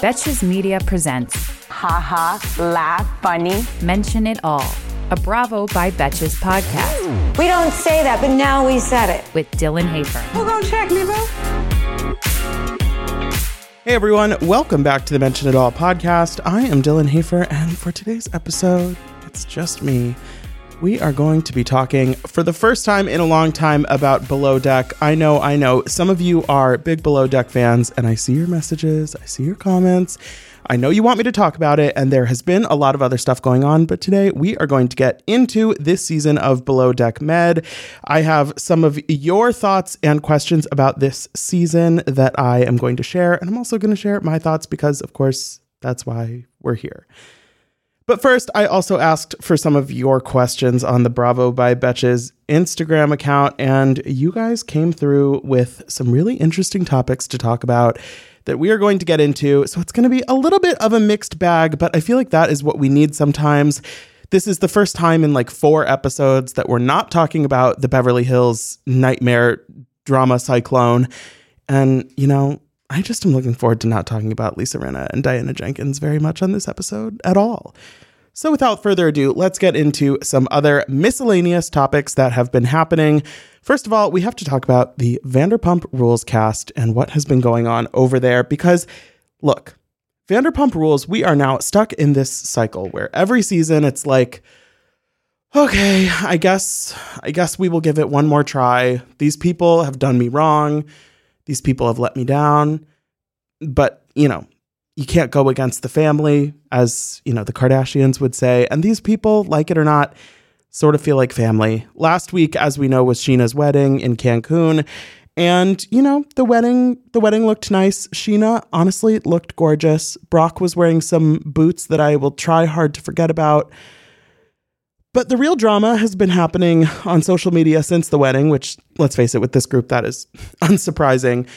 Betches Media presents Ha ha, laugh, funny. Mention It All, a Bravo by Betches podcast We don't say that, but now we said it. with Dylan Hafer. We'll go check me, bro? Hey everyone, welcome back to the Mention It All podcast. I am Dylan Hafer, and for today's episode, it's just me. We are going to be talking for the first time in a long time about Below Deck. I know, I know, some of you are big Below Deck fans, and I see your messages, I see your comments. I know you want me to talk about it, and there has been a lot of other stuff going on, but today we are going to get into this season of Below Deck Med. I have some of your thoughts and questions about this season that I am going to share, and I'm also going to share my thoughts because, of course, that's why we're here. But first, I also asked for some of your questions on the Bravo by Betches Instagram account, and you guys came through with some really interesting topics to talk about that we are going to get into. So it's going to be a little bit of a mixed bag, but I feel like that is what we need sometimes. This is the first time in like four episodes that we're not talking about the Beverly Hills nightmare drama cyclone. And, you know, I just am looking forward to not talking about Lisa Rinna and Diana Jenkins very much on this episode at all. So, without further ado, let's get into some other miscellaneous topics that have been happening. First of all, we have to talk about the Vanderpump Rules cast and what has been going on over there because, look, Vanderpump Rules, we are now stuck in this cycle where every season it's like, okay, I guess I guess we will give it one more try. These people have done me wrong. These people have let me down. But, you know, you can't go against the family, as, you know, the Kardashians would say. And these people, like it or not, sort of feel like family. Last week, as we know, was Scheana's wedding in Cancun. And, you know, the wedding the wedding looked nice. Sheena honestly looked gorgeous. Brock was wearing some boots that I will try hard to forget about. But the real drama has been happening on social media since the wedding, which, let's face it, with this group, that is unsurprising.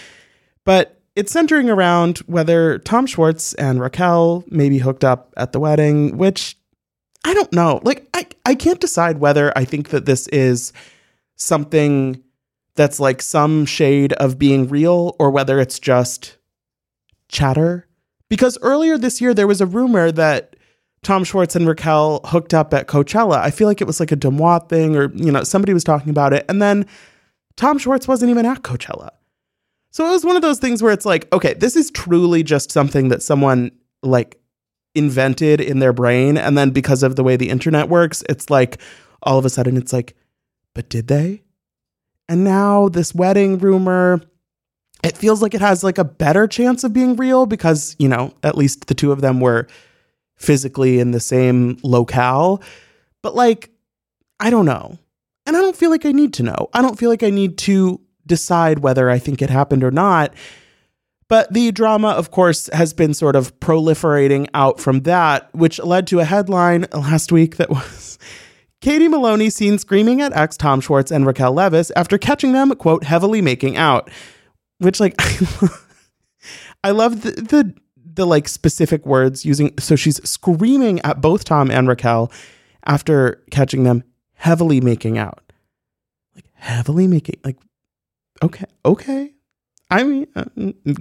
But it's centering around whether Tom Schwartz and Raquel maybe hooked up at the wedding, which I don't know. Like, I, I can't decide whether I think that this is something that's like some shade of being real or whether it's just chatter. Because earlier this year, there was a rumor that Tom Schwartz and Raquel hooked up at Coachella. I feel like it was like a DeuxMoi thing or, you know, somebody was talking about it. And then Tom Schwartz wasn't even at Coachella. So it was one of those things where it's like, okay, this is truly just something that someone like invented in their brain. And then because of the way the internet works, it's like all of a sudden it's like, but did they? And now this wedding rumor, it feels like it has like a better chance of being real because, you know, at least the two of them were physically in the same locale. But like, I don't know. And I don't feel like I need to know. I don't feel like I need to decide whether I think it happened or not. But the drama, of course, has been sort of proliferating out from that, which led to a headline last week that was Katie Maloney seen screaming at ex Tom Schwartz and Raquel Leviss after catching them, quote, heavily making out. Which, like, I love the, the the like specific words using so she's screaming at both Tom and Raquel after catching them heavily making out. Like heavily making like okay, okay. I mean, uh,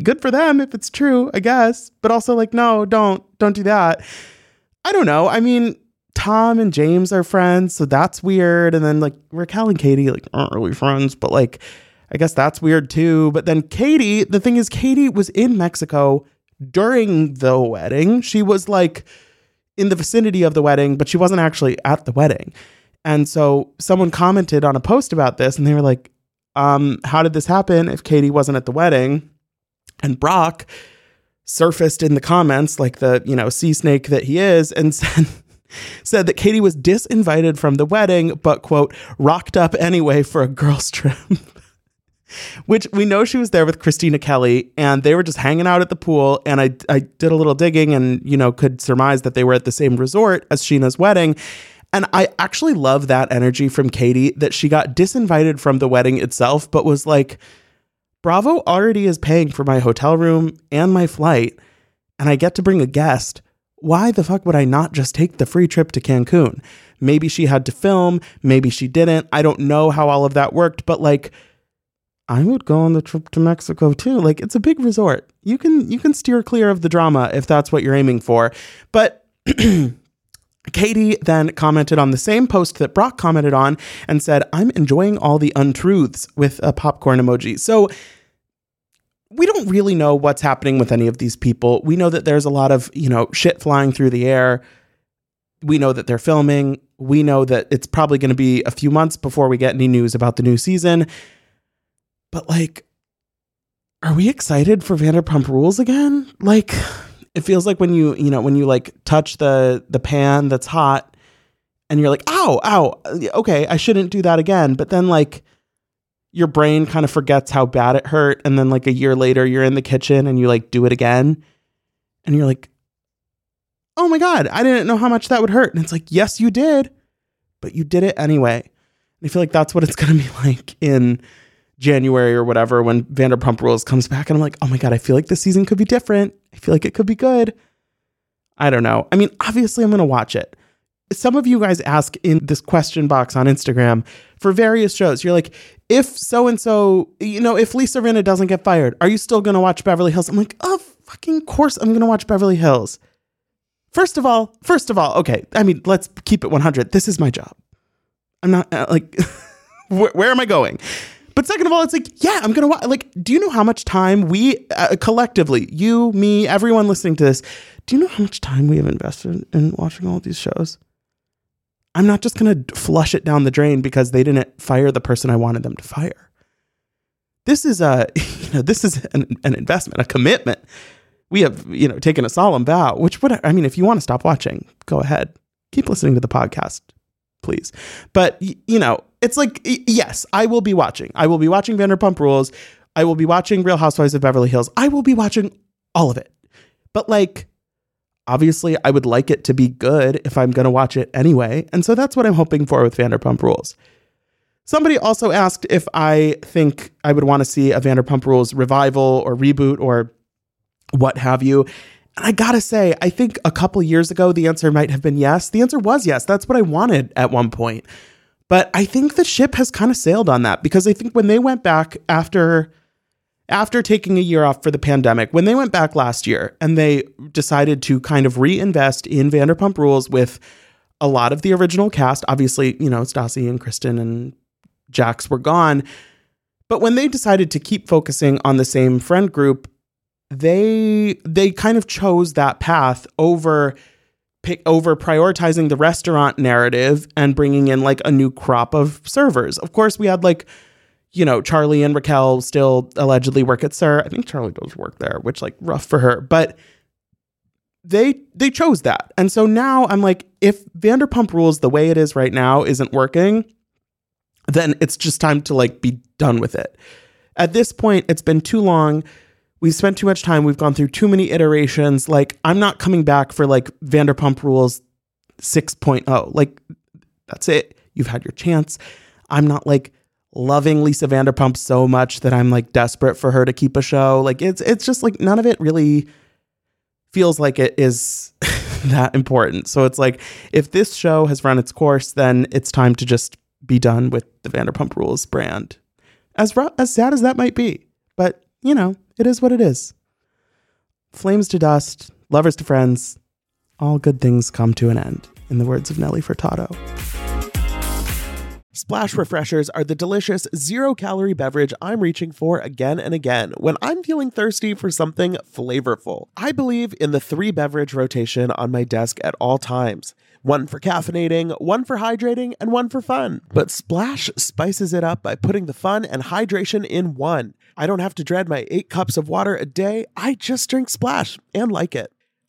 good for them if it's true, I guess. But also like no, don't don't do that. I don't know. I mean, Tom and James are friends, so that's weird. And then like Raquel and Katie like aren't really friends, but like I guess that's weird too. But then Katie, the thing is Katie was in Mexico during the wedding. She was like in the vicinity of the wedding, but she wasn't actually at the wedding. And so someone commented on a post about this and they were like, um, how did this happen if Katie wasn't at the wedding? And Brock surfaced in the comments like the, you know, sea snake that he is and said said that Katie was disinvited from the wedding, but quote, rocked up anyway for a girls trip. which we know she was there with Christina Kelly and they were just hanging out at the pool and I I did a little digging and you know could surmise that they were at the same resort as Scheana's wedding. And I actually love that energy from Katie that she got disinvited from the wedding itself but was like Bravo already is paying for my hotel room and my flight and I get to bring a guest. Why the fuck would I not just take the free trip to Cancun? Maybe she had to film maybe she didn't. I don't know how all of that worked but like I would go on the trip to Mexico too. Like it's a big resort. You can you can steer clear of the drama if that's what you're aiming for. But Katie then commented on the same post that Brock commented on and said, "I'm enjoying all the untruths with a popcorn emoji." So we don't really know what's happening with any of these people. We know that there's a lot of, you know, shit flying through the air. We know that they're filming. We know that it's probably going to be a few months before we get any news about the new season. But like, are we excited for Vanderpump Rules again? Like, it feels like when you you know when you like touch the the pan that's hot, and you're like, ow, ow, okay, I shouldn't do that again. But then like, your brain kind of forgets how bad it hurt, and then like a year later, you're in the kitchen and you like do it again, and you're like, oh my god, I didn't know how much that would hurt. And it's like, yes, you did, but you did it anyway. And I feel like that's what it's gonna be like in January or whatever when Vanderpump Rules comes back. And I'm like, oh my God, I feel like this season could be different. I feel like it could be good. I don't know. I mean, obviously, I'm going to watch it. Some of you guys ask in this question box on Instagram for various shows. You're like, if so and so, you know, if Lisa Rinna doesn't get fired, are you still going to watch Beverly Hills? I'm like, oh, fucking course I'm going to watch Beverly Hills. First of all, first of all, okay, I mean, let's keep it 100. This is my job. I'm not uh, like, where, where am I going? But second of all, it's like, yeah, I'm gonna watch. Like, do you know how much time we uh, collectively, you, me, everyone listening to this, do you know how much time we have invested in watching all these shows? I'm not just gonna flush it down the drain because they didn't fire the person I wanted them to fire. This is a, you know, this is an, an investment, a commitment. We have, you know, taken a solemn vow. Which would, I mean, if you want to stop watching, go ahead. Keep listening to the podcast, please. But you know, it's like yes, I will be watching. I will be watching Vanderpump Rules. I will be watching Real Housewives of Beverly Hills. I will be watching all of it. But like obviously I would like it to be good if I'm going to watch it anyway. And so that's what I'm hoping for with Vanderpump Rules. Somebody also asked if I think I would want to see a Vanderpump Rules revival or reboot or what have you. And I gotta say, I think a couple years ago, the answer might have been yes. The answer was yes. That's what I wanted at one point. But I think the ship has kind of sailed on that because I think when they went back after after taking a year off for the pandemic, when they went back last year and they decided to kind of reinvest in Vanderpump Rules with a lot of the original cast, obviously, you know, Stassi and Kristen and Jax were gone. But when they decided to keep focusing on the same friend group, they they kind of chose that path over pick over prioritizing the restaurant narrative and bringing in like a new crop of servers. Of course, we had like you know Charlie and Raquel still allegedly work at SUR. I think Charlie does work there, which like rough for her, but they they chose that. And so now I'm like if Vanderpump Rules the way it is right now isn't working, then it's just time to like be done with it. At this point, it's been too long we've spent too much time. We've gone through too many iterations. Like, I'm not coming back for like Vanderpump Rules 6.0. Like, that's it. You've had your chance. I'm not like loving Lisa Vanderpump so much that I'm like desperate for her to keep a show. Like, it's it's just like none of it really feels like it is that important. So it's like if this show has run its course, then it's time to just be done with the Vanderpump Rules brand. As as sad as that might be, but you know, it is what it is. Flames to dust, lovers to friends, all good things come to an end, in the words of Nelly Furtado. Splash refreshers are the delicious zero calorie beverage I'm reaching for again and again when I'm feeling thirsty for something flavorful. I believe in the three beverage rotation on my desk at all times one for caffeinating, one for hydrating, and one for fun. But Splash spices it up by putting the fun and hydration in one. I don't have to dread my eight cups of water a day, I just drink Splash and like it.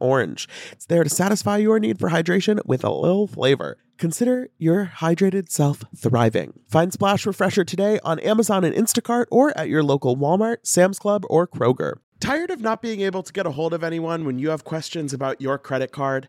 orange. It's there to satisfy your need for hydration with a little flavor. Consider your hydrated self thriving. Find Splash Refresher today on Amazon and Instacart or at your local Walmart, Sam's Club, or Kroger. Tired of not being able to get a hold of anyone when you have questions about your credit card?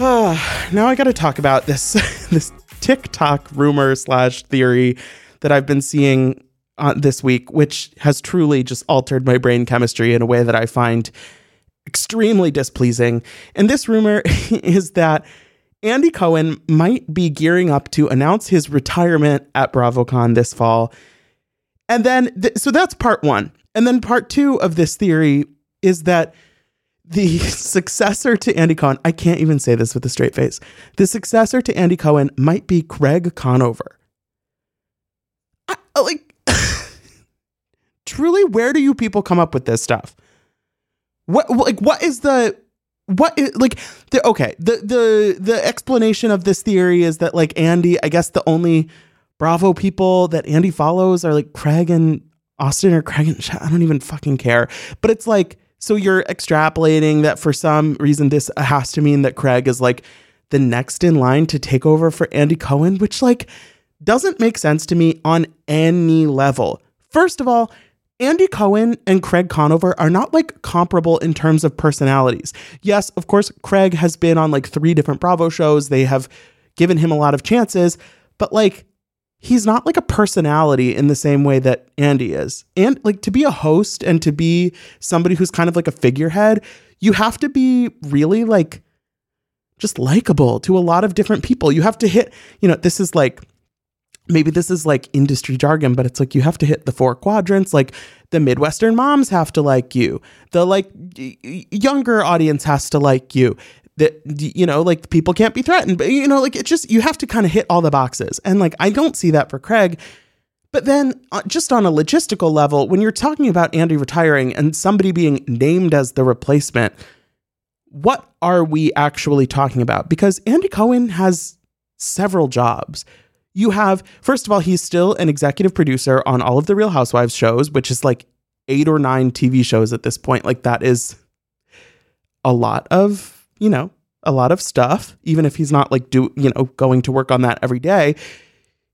now I got to talk about this this TikTok rumor slash theory that I've been seeing uh, this week, which has truly just altered my brain chemistry in a way that I find extremely displeasing. And this rumor is that Andy Cohen might be gearing up to announce his retirement at BravoCon this fall. And then, th- so that's part one. And then part two of this theory is that the successor to Andy Cohen, I can't even say this with a straight face, the successor to Andy Cohen might be Craig Conover. I, uh, like, truly, where do you people come up with this stuff? What like what is the what like the okay the the the explanation of this theory is that like Andy I guess the only Bravo people that Andy follows are like Craig and Austin or Craig and I don't even fucking care but it's like so you're extrapolating that for some reason this has to mean that Craig is like the next in line to take over for Andy Cohen which like doesn't make sense to me on any level first of all Andy Cohen and Craig Conover are not like comparable in terms of personalities. Yes, of course, Craig has been on like three different Bravo shows. They have given him a lot of chances, but like he's not like a personality in the same way that Andy is. And like to be a host and to be somebody who's kind of like a figurehead, you have to be really like just likable to a lot of different people. You have to hit, you know, this is like maybe this is like industry jargon, but it's like you have to hit the four quadrants. Like the Midwestern moms have to like you, the like younger audience has to like you. That you know, like people can't be threatened, but you know, like it just you have to kind of hit all the boxes. And like I don't see that for Craig. But then, uh, just on a logistical level, when you're talking about Andy retiring and somebody being named as the replacement, what are we actually talking about? Because Andy Cohen has several jobs you have, first of all, he's still an executive producer on all of the Real Housewives shows, which is like eight or nine TV shows at this point. Like, that is a lot of, you know, a lot of stuff, even if he's not like do, you know, going to work on that every day.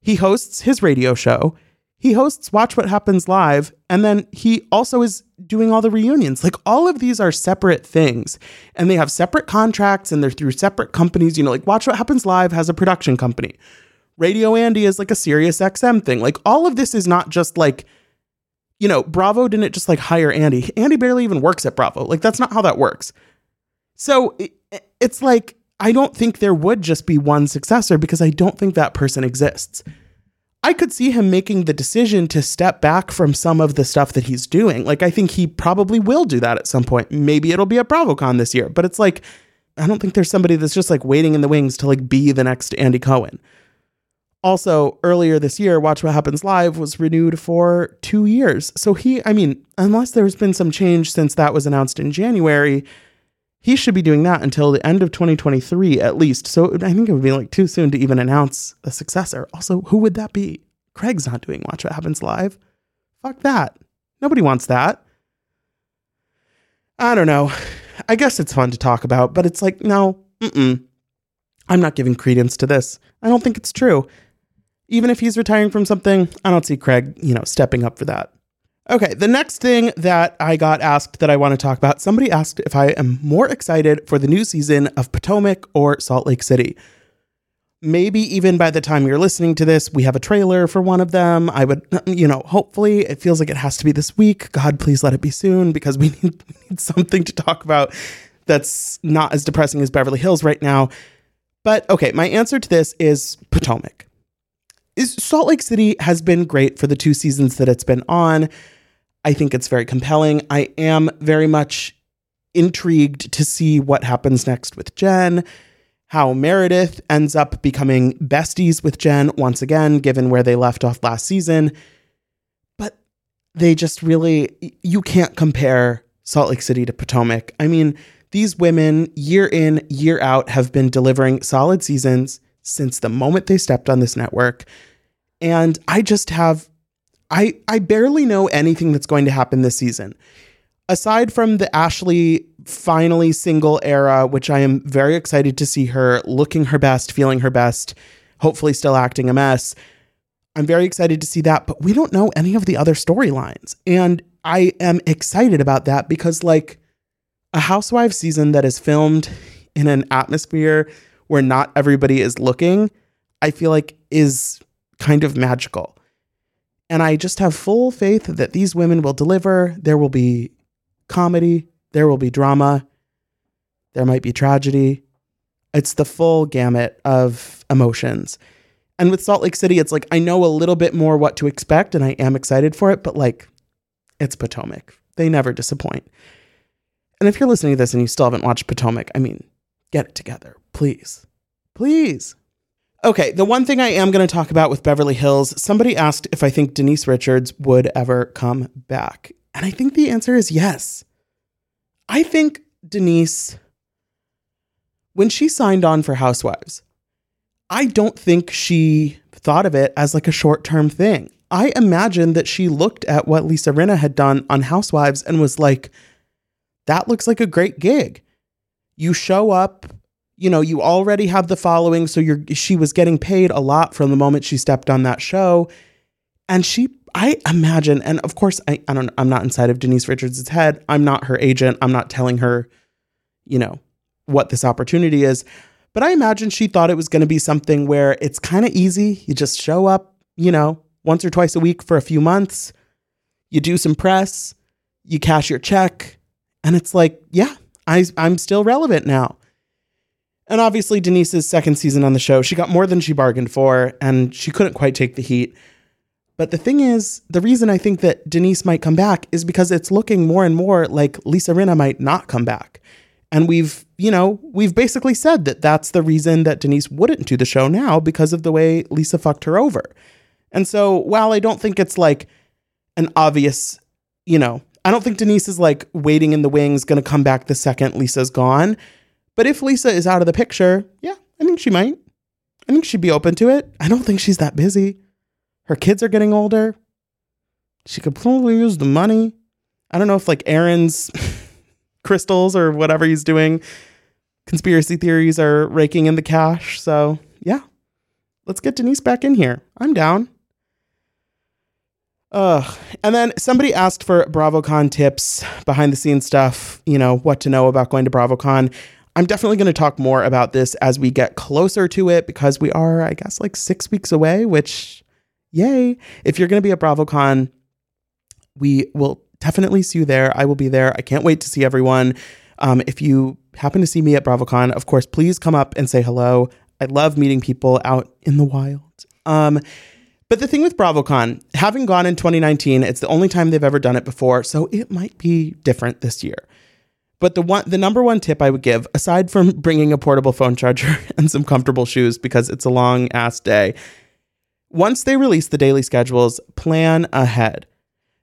He hosts his radio show. He hosts Watch What Happens Live, and then he also is doing all the reunions. Like all of these are separate things, and they have separate contracts and they're through separate companies. You know, like Watch What Happens Live has a production company. Radio Andy is like a Sirius XM thing. Like all of this is not just like, you know, Bravo didn't just like hire Andy. Andy barely even works at Bravo. Like that's not how that works. So it, it's like, I don't think there would just be one successor because I don't think that person exists. I could see him making the decision to step back from some of the stuff that he's doing. Like, I think he probably will do that at some point. Maybe it'll be at BravoCon this year, but it's like, I don't think there's somebody that's just like waiting in the wings to like be the next Andy Cohen. Also, earlier this year, Watch What Happens Live was renewed for two years. So he, I mean, unless there's been some change since that was announced in January, he should be doing that until the end of 2023 at least. So I think it would be like too soon to even announce a successor. Also, who would that be? Craig's not doing Watch What Happens Live. Fuck that. Nobody wants that. I don't know. I guess it's fun to talk about, but it's like, no, mm-mm. I'm not giving credence to this. I don't think it's true even if he's retiring from something, I don't see Craig, you know, stepping up for that. Okay, the next thing that I got asked that I want to talk about somebody asked if I am more excited for the new season of Potomac or Salt Lake City. Maybe even by the time you're listening to this, we have a trailer for one of them. I would, you know, hopefully it feels like it has to be this week. God, please let it be soon because we need, we need something to talk about that's not as depressing as Beverly Hills right now. But okay, my answer to this is Potomac. Is Salt Lake City has been great for the two seasons that it's been on. I think it's very compelling. I am very much intrigued to see what happens next with Jen, how Meredith ends up becoming besties with Jen once again, given where they left off last season. But they just really, you can't compare Salt Lake City to Potomac. I mean, these women, year in, year out, have been delivering solid seasons since the moment they stepped on this network. And I just have I I barely know anything that's going to happen this season. Aside from the Ashley finally single era, which I am very excited to see her looking her best, feeling her best, hopefully still acting a mess. I'm very excited to see that, but we don't know any of the other storylines. And I am excited about that because like a housewives season that is filmed in an atmosphere where not everybody is looking, I feel like is kind of magical. And I just have full faith that these women will deliver. There will be comedy, there will be drama, there might be tragedy. It's the full gamut of emotions. And with Salt Lake City, it's like I know a little bit more what to expect and I am excited for it, but like it's Potomac. They never disappoint. And if you're listening to this and you still haven't watched Potomac, I mean, get it together, please. Please. Okay, the one thing I am going to talk about with Beverly Hills, somebody asked if I think Denise Richards would ever come back. And I think the answer is yes. I think Denise, when she signed on for Housewives, I don't think she thought of it as like a short term thing. I imagine that she looked at what Lisa Rinna had done on Housewives and was like, that looks like a great gig. You show up, you know, you already have the following, so you're she was getting paid a lot from the moment she stepped on that show. And she I imagine, and of course I, I don't I'm not inside of Denise Richards' head. I'm not her agent. I'm not telling her, you know, what this opportunity is. But I imagine she thought it was going to be something where it's kind of easy. You just show up, you know, once or twice a week for a few months. You do some press, you cash your check, and it's like, yeah, I, I'm still relevant now. And obviously, Denise's second season on the show, she got more than she bargained for, and she couldn't quite take the heat. But the thing is, the reason I think that Denise might come back is because it's looking more and more like Lisa Rinna might not come back. And we've, you know, we've basically said that that's the reason that Denise wouldn't do the show now because of the way Lisa fucked her over. And so while I don't think it's like an obvious, you know, I don't think Denise is like waiting in the wings, to come back the second Lisa's gone. But if Lisa is out of the picture, yeah, I think she might. I think she'd be open to it. I don't think she's that busy. Her kids are getting older. She could probably use the money. I don't know if like Aaron's crystals or whatever he's doing, conspiracy theories are raking in the cash. So yeah, let's get Denise back in here. I'm down. Uh, and then somebody asked for BravoCon tips, behind the scenes stuff, you know, what to know about going to BravoCon. I'm definitely going to talk more about this as we get closer to it because we are, I guess, like six weeks away, which, yay. If you're going to be at BravoCon, we will definitely see you there. I will be there. I can't wait to see everyone. Um, if you happen to see me at BravoCon, of course, please come up and say hello. I love meeting people out in the wild. Um, but the thing with BravoCon, having gone in 2019, it's the only time they've ever done it before, so it might be different this year. But the one, the number one tip I would give, aside from bringing a portable phone charger and some comfortable shoes because it's a long ass day, once they release the daily schedules, plan ahead.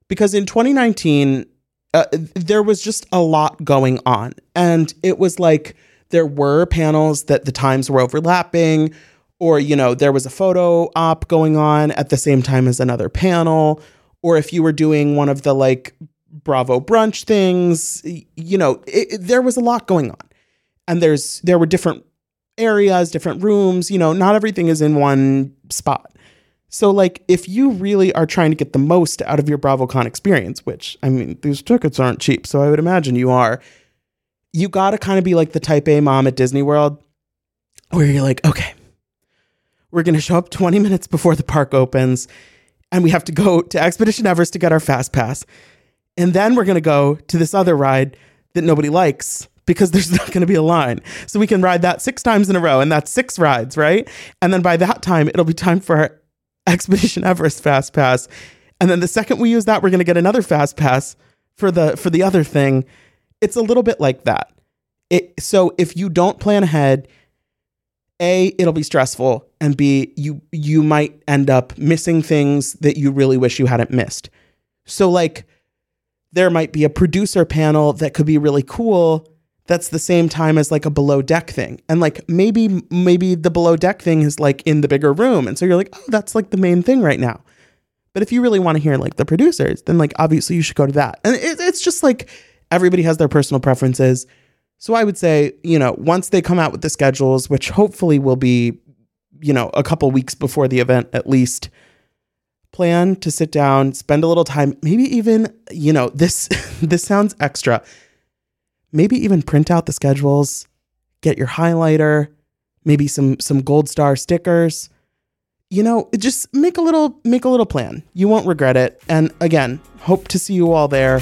Because in 2019, uh, there was just a lot going on, and it was like there were panels that the times were overlapping, or you know there was a photo op going on at the same time as another panel, or if you were doing one of the like Bravo brunch things. You know, it, it, there was a lot going on, and there's there were different areas, different rooms. You know, not everything is in one spot. So, like, if you really are trying to get the most out of your BravoCon experience, which I mean, these tickets aren't cheap, so I would imagine you are, you got to kind of be like the type A mom at Disney World where you're like, okay, we're going to show up 20 minutes before the park opens and we have to go to Expedition Everest to get our fast pass. And then we're going to go to this other ride that nobody likes because there's not going to be a line. So we can ride that six times in a row and that's six rides, right? And then by that time, it'll be time for Expedition Everest fast pass. And then the second we use that, we're going to get another fast pass for the for the other thing. It's a little bit like that. It, so if you don't plan ahead, a it'll be stressful and b you you might end up missing things that you really wish you hadn't missed so like there might be a producer panel that could be really cool that's the same time as like a below deck thing. And like maybe maybe the below deck thing is like in the bigger room. And so you're like oh that's like the main thing right now. But if you really want to hear like the producers then like obviously you should go to that. And it, it's just like everybody has their personal preferences. So I would say, you know, once they come out with the schedules, which hopefully will be, you know, a couple weeks before the event at least, plan to sit down, spend a little time, maybe even, you know, this this sounds extra. Maybe even print out the schedules, get your highlighter, maybe some some gold star stickers. You know, just make a little make a little plan. You won't regret it. And again, hope to see you all there.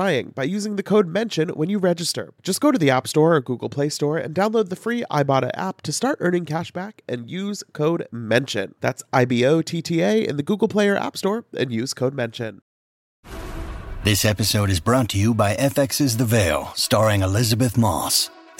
trying by using the code MENTION when you register. Just go to the App Store or Google Play Store and download the free Ibotta app to start earning cash back and use code MENTION. That's I B O T T A in the Google Play or App Store and use code MENTION. This episode is brought to you by FX's The Veil, starring Elisabeth Moss.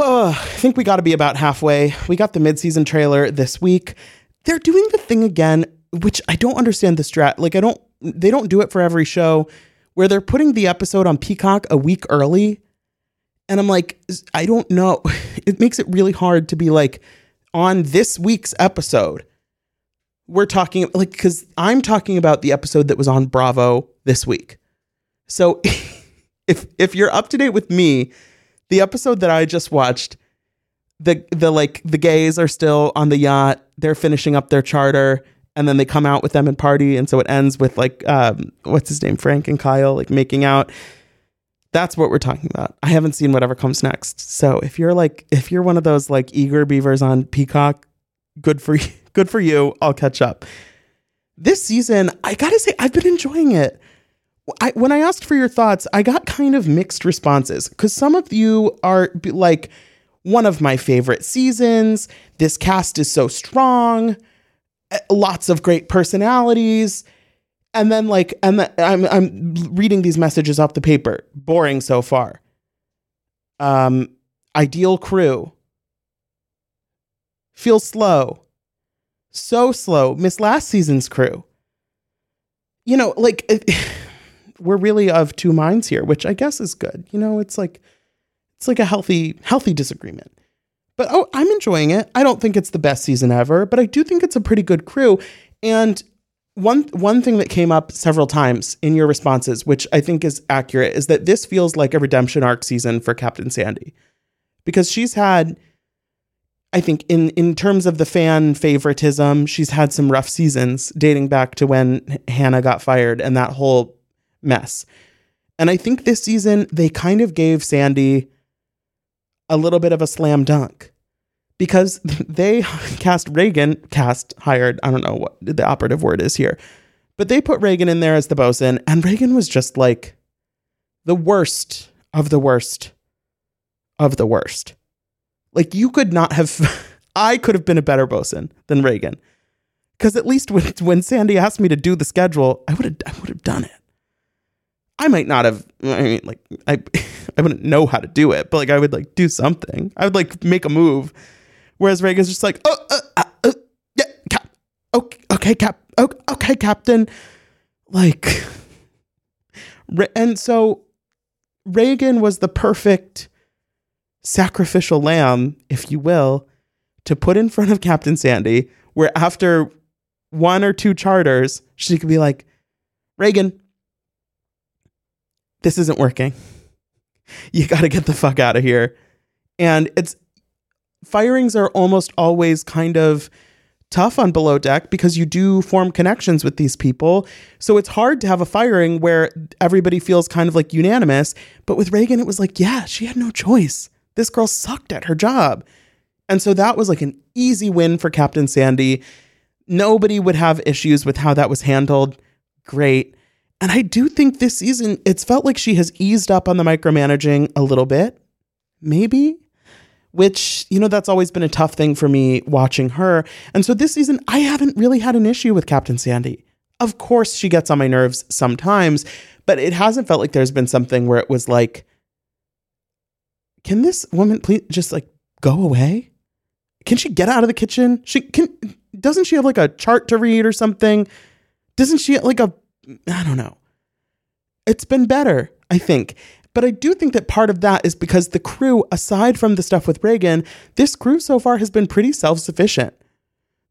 oh, I think we got to be about halfway. We got the mid-season trailer this week. They're doing the thing again, which I don't understand the strat. Like I don't they don't do it for every show where they're putting the episode on Peacock a week early. And I'm like, I don't know. It makes it really hard to be like on this week's episode. We're talking like cuz I'm talking about the episode that was on Bravo this week. So if if you're up to date with me, the episode that I just watched, the the like the gays are still on the yacht. They're finishing up their charter, and then they come out with them and party, and so it ends with like um, what's his name, Frank and Kyle, like making out. That's what we're talking about. I haven't seen whatever comes next. So if you're like if you're one of those like eager beavers on Peacock, good for you. Good for you. I'll catch up. This season, I gotta say, I've been enjoying it. I, when I asked for your thoughts, I got kind of mixed responses because some of you are like, one of my favorite seasons. This cast is so strong, eh, lots of great personalities. And then, like, and the, I'm, I'm reading these messages off the paper. Boring so far. Um, ideal crew. Feel slow. So slow. Miss last season's crew. You know, like. We're really of two minds here, which I guess is good. You know, it's like it's like a healthy healthy disagreement. But oh, I'm enjoying it. I don't think it's the best season ever, but I do think it's a pretty good crew. And one one thing that came up several times in your responses, which I think is accurate, is that this feels like a redemption arc season for Captain Sandy. Because she's had I think in in terms of the fan favoritism, she's had some rough seasons dating back to when Hannah got fired and that whole mess. And I think this season they kind of gave Sandy a little bit of a slam dunk because they cast Raygan, cast, hired, I don't know what the operative word is here, but they put Raygan in there as the bosun, and Raygan was just like the worst of the worst of the worst. Like you could not have, I could have been a better bosun than Raygan. Because at least when, when Sandy asked me to do the schedule, I would have I would have done it. I might not have. I mean, like I I wouldn't know how to do it, but like I would like do something. I would like make a move Whereas Raygan's just like, oh, uh, uh, uh, yeah, cap, okay, okay, cap, okay, okay, captain. Like, and so Raygan was the perfect sacrificial lamb, if you will, to put in front of Captain Sandy, where after one or two charters, she could be like, Raygan, this isn't working. You got to get the fuck out of here. And it's firings are almost always kind of tough on below deck because you do form connections with these people. So it's hard to have a firing where everybody feels kind of like unanimous. But with Raygan, it was like, yeah, she had no choice. This girl sucked at her job. And so that was like an easy win for Captain Sandy. Nobody would have issues with how that was handled. Great. And I do think this season, it's felt like she has eased up on the micromanaging a little bit. Maybe which, you know, that's always been a tough thing for me watching her. And so this season, I haven't really had an issue with Captain Sandy. Of course, she gets on my nerves sometimes, but it hasn't felt like there's been something where it was like, can this woman please just like go away? Can she get out of the kitchen? She can, doesn't she have like a chart to read or something? Doesn't she like a, I don't know. It's been better, I think. But I do think that part of that is because the crew, aside from the stuff with Raygan, this crew so far has been pretty self sufficient.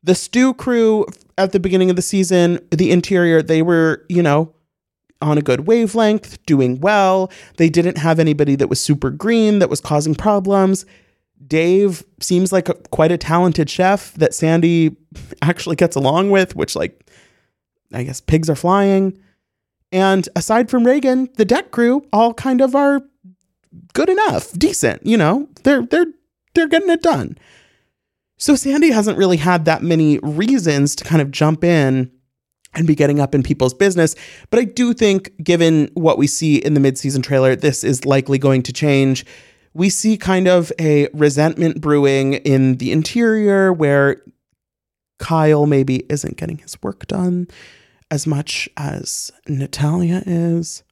The stew crew at the beginning of the season, the interior, they were, you know, on a good wavelength, doing well. They didn't have anybody that was super green that was causing problems. Dave seems like a, quite a talented chef that Sandy actually gets along with, which, like, I guess pigs are flying. And aside from Raygan, the deck crew all kind of are good enough, decent, you know. They're they're they're getting it done. So Sandy hasn't really had that many reasons to kind of jump in and be getting up in people's business, but I do think given what we see in the midseason trailer, this is likely going to change. We see kind of a resentment brewing in the interior where Kyle maybe isn't getting his work done as much as Natalya is,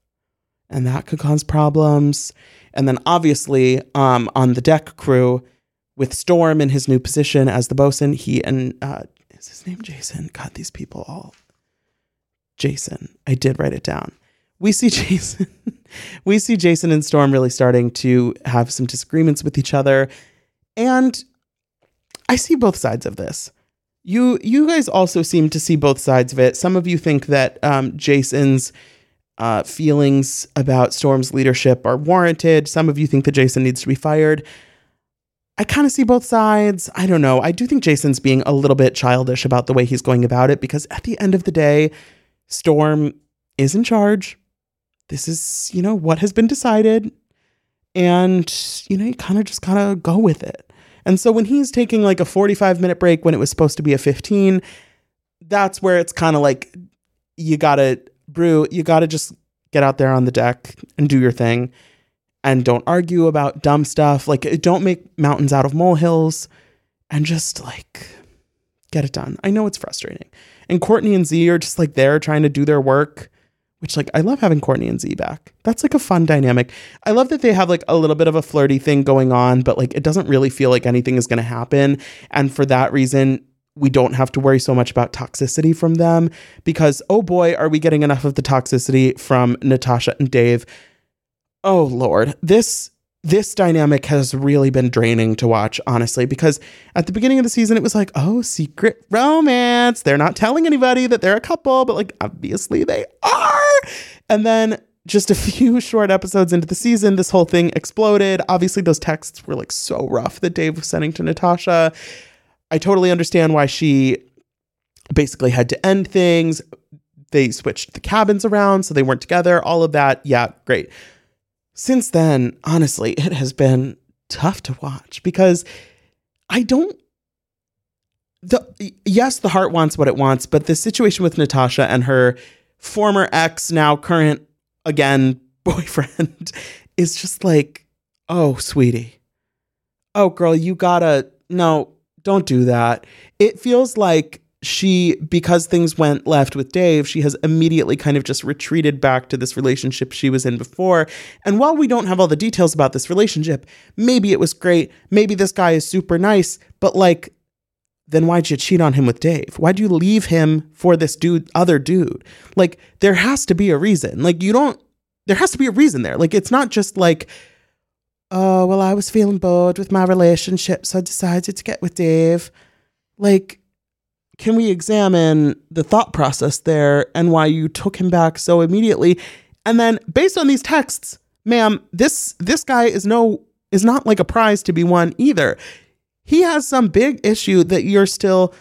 and that could cause problems. And then obviously, um, on the deck crew, with Storm in his new position as the bosun, he and uh, is his name Jason? God, these people all. Jason, I did write it down. We see Jason, we see Jason and Storm really starting to have some disagreements with each other, and I see both sides of this you you guys also seem to see both sides of it. Some of you think that um, Jason's uh, feelings about Storm's leadership are warranted. Some of you think that Jason needs to be fired. I kind of see both sides. I don't know. I do think Jason's being a little bit childish about the way he's going about it because at the end of the day, Storm is in charge. This is, you know, what has been decided. And, you know, you kind of just kind of go with it. And so when he's taking like a 45 minute break when it was supposed to be a 15, that's where it's kind of like you gotta brew, you gotta just get out there on the deck and do your thing and don't argue about dumb stuff. Like, eh, don't make mountains out of molehills and just like get it done. I know it's frustrating. And Courtney and Zee are just like there trying to do their work which like I love having Courtney and Zee back. That's like a fun dynamic. I love that they have like a little bit of a flirty thing going on, but like it doesn't really feel like anything is going to happen. And for that reason, we don't have to worry so much about toxicity from them because oh boy, are we getting enough of the toxicity from Natasha and Dave. Oh lord, this this dynamic has really been draining to watch, honestly, because at the beginning of the season, it was like, oh, secret romance. They're not telling anybody that they're a couple, but like, obviously they are. And then just a few short episodes into the season, this whole thing exploded. Obviously, those texts were like so rough that Dave was sending to Natasha. I totally understand why she basically had to end things. They switched the cabins around so they weren't together, all of that. Yeah, great since then, honestly, it has been tough to watch because I don't the yes, the heart wants what it wants, but the situation with Natasha and her former ex, now current again boyfriend is just like, oh, sweetie. Oh, girl, you gotta no, don't do that. It feels like she, because things went left with Dave, she has immediately kind of just retreated back to this relationship she was in before. And while we don't have all the details about this relationship, maybe it was great. Maybe this guy is super nice, but like, then why'd you cheat on him with Dave? Why'd you leave him for this dude, other dude? Like, there has to be a reason. Like, you don't, there has to be a reason there. Like, it's not just like, oh, well, I was feeling bored with my relationship, so I decided to get with Dave. Like, can we examine the thought process there and why you took him back so immediately? And then based on these texts, ma'am, this this guy is no is not like a prize to be won either. He has some big issue that you're still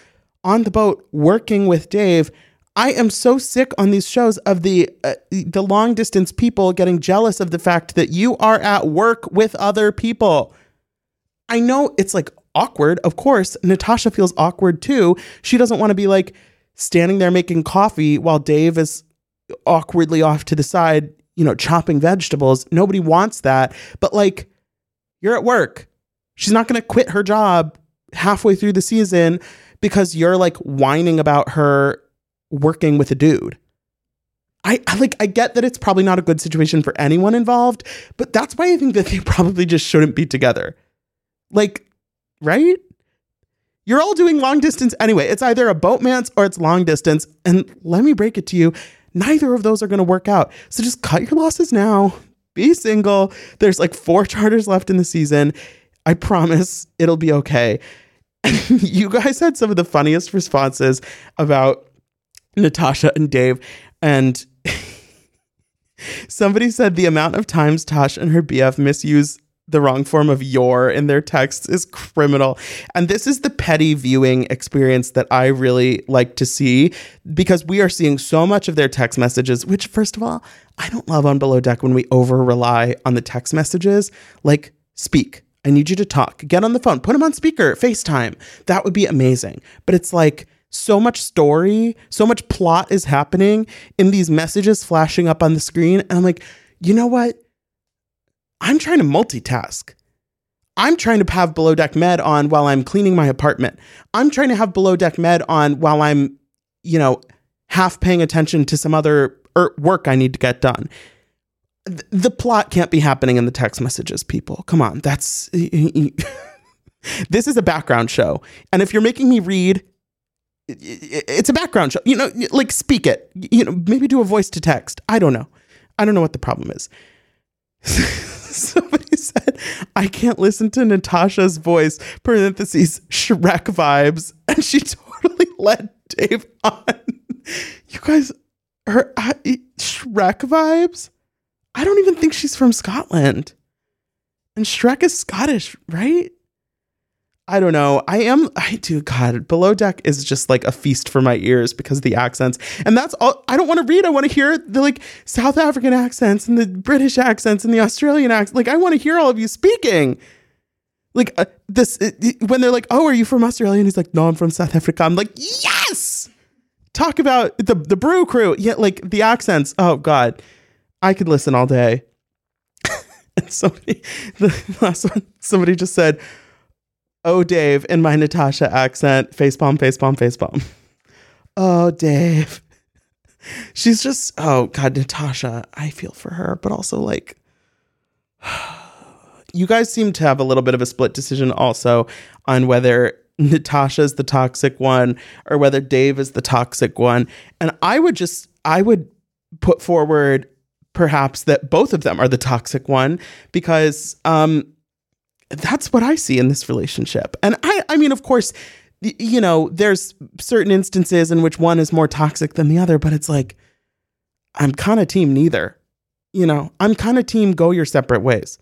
on the boat working with Dave. I am so sick on these shows of the uh, the long distance people getting jealous of the fact that you are at work with other people. I know it's like awkward. Of course, Natasha feels awkward too. She doesn't want to be like standing there making coffee while Dave is awkwardly off to the side, you know, chopping vegetables. Nobody wants that. But like, you're at work. She's not going to quit her job halfway through the season because you're like whining about her working with a dude. I, I, like I get that it's probably not a good situation for anyone involved, but that's why I think that they probably just shouldn't be together. Like right? You're all doing long distance anyway. It's either a boatmance or it's long distance. And let me break it to you neither of those are to work out. So just cut your losses now. Be single. There's like four charters left in the season. I promise it'll be okay. you guys had some of the funniest responses about Natasha and Dave. And somebody said the amount of times Tosh and her BF misuse the wrong form of your in their texts is criminal. And this is the petty viewing experience that I really like to see because we are seeing so much of their text messages, which, first of all, I don't love on Below Deck when we over rely on the text messages. Like, speak. I need you to talk. Get on the phone. Put them on speaker, FaceTime. That would be amazing. But it's like, so much story, so much plot is happening in these messages flashing up on the screen. And I'm like, you know what? I'm trying to multitask. I'm trying to have below deck med on while I'm cleaning my apartment. I'm trying to have below deck med on while I'm, you know, half paying attention to some other er, work I need to get done. The plot can't be happening in the text messages, people. Come on. That's this is a background show. And if you're making me read, it's a background show. You know, like speak it. You know, maybe do a voice to text. I don't know. I don't know what the problem is. somebody said, I can't listen to Natasha's voice, parentheses, Shrek vibes. And she totally led Dave on. You guys, her uh, Shrek vibes? I don't even think she's from Scotland. And Shrek is Scottish, right? I don't know. I am, I do, God, Below Deck is just like a feast for my ears because of the accents. And that's all, I don't want to read. I want to hear the like South African accents and the British accents and the Australian accents. Like, I want to hear all of you speaking. Like, uh, this, uh, when they're like, oh, are you from Australia? And he's like, no, I'm from South Africa. I'm like, yes! Talk about the, the brew crew. Yeah, like the accents. Oh, God. I could listen all day. and somebody, the last one, somebody just said, Oh, Dave, in my Natasha accent, facepalm, facepalm, facepalm. Oh, Dave. She's just, oh, God, Natasha, I feel for her, but also like, you guys seem to have a little bit of a split decision also on whether Natasha's the toxic one or whether Dave is the toxic one. And I would just, I would put forward perhaps that both of them are the toxic one because um, that's what I see in this relationship. And I, I mean, of course, you know, there's certain instances in which one is more toxic than the other, but it's like, I'm kind of team neither. You know, I'm kind of team go your separate ways.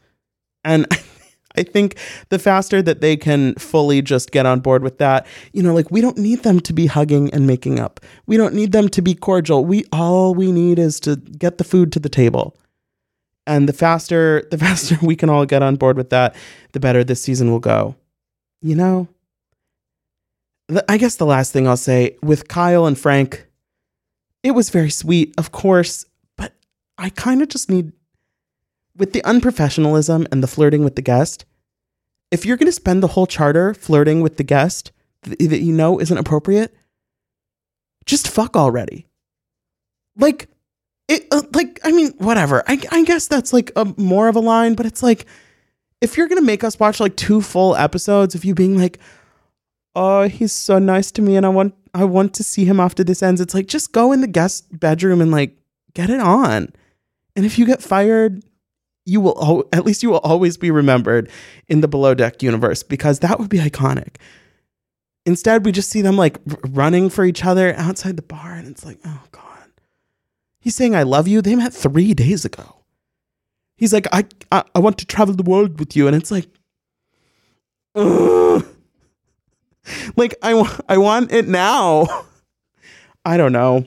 And I think the faster that they can fully just get on board with that, you know, like we don't need them to be hugging and making up. We don't need them to be cordial. We all we need is to get the food to the table. And the faster the faster we can all get on board with that, the better this season will go. You know, the, I guess the last thing I'll say with Kyle and Frank, it was very sweet, of course, but I kind of just need with the unprofessionalism and the flirting with the guest, if you're going to spend the whole charter flirting with the guest th- that you know isn't appropriate, just fuck already. Like, it, uh, like I mean, whatever. I, I guess that's like a more of a line, but it's like if you're gonna make us watch like two full episodes of you being like, "Oh, he's so nice to me, and I want I want to see him after this ends," it's like just go in the guest bedroom and like get it on. And if you get fired, you will at least you will always be remembered in the below deck universe because that would be iconic. Instead, we just see them like running for each other outside the bar, and it's like, oh god. He's saying I love you. They met three days ago. He's like, I I, I want to travel the world with you, and it's like, ugh. like I want it now. I don't know.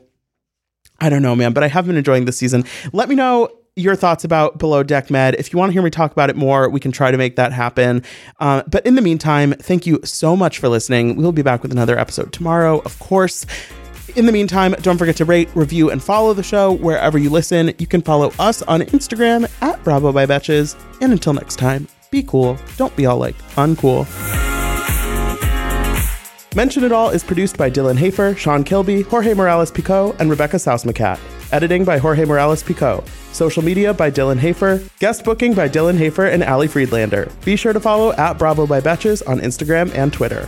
I don't know, man, but I have been enjoying this season. Let me know your thoughts about Below Deck Med. If you want to hear me talk about it more, we can try to make that happen. Uh, but in the meantime, thank you so much for listening. We'll be back with another episode tomorrow, of course. In the meantime, don't forget to rate, review, and follow the show wherever you listen. You can follow us on Instagram at Bravo by Betches. And until next time, be cool. Don't be all like uncool. Mention It All is produced by Dylan Hafer, Sean Kilby, Jorge Morales Pico, and Rebecca Sausmacat. Editing by Jorge Morales Pico. Social media by Dylan Hafer. Guest booking by Dylan Hafer and Ali Friedlander. Be sure to follow at Bravo by Betches on Instagram and Twitter.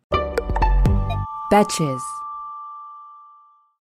Betches.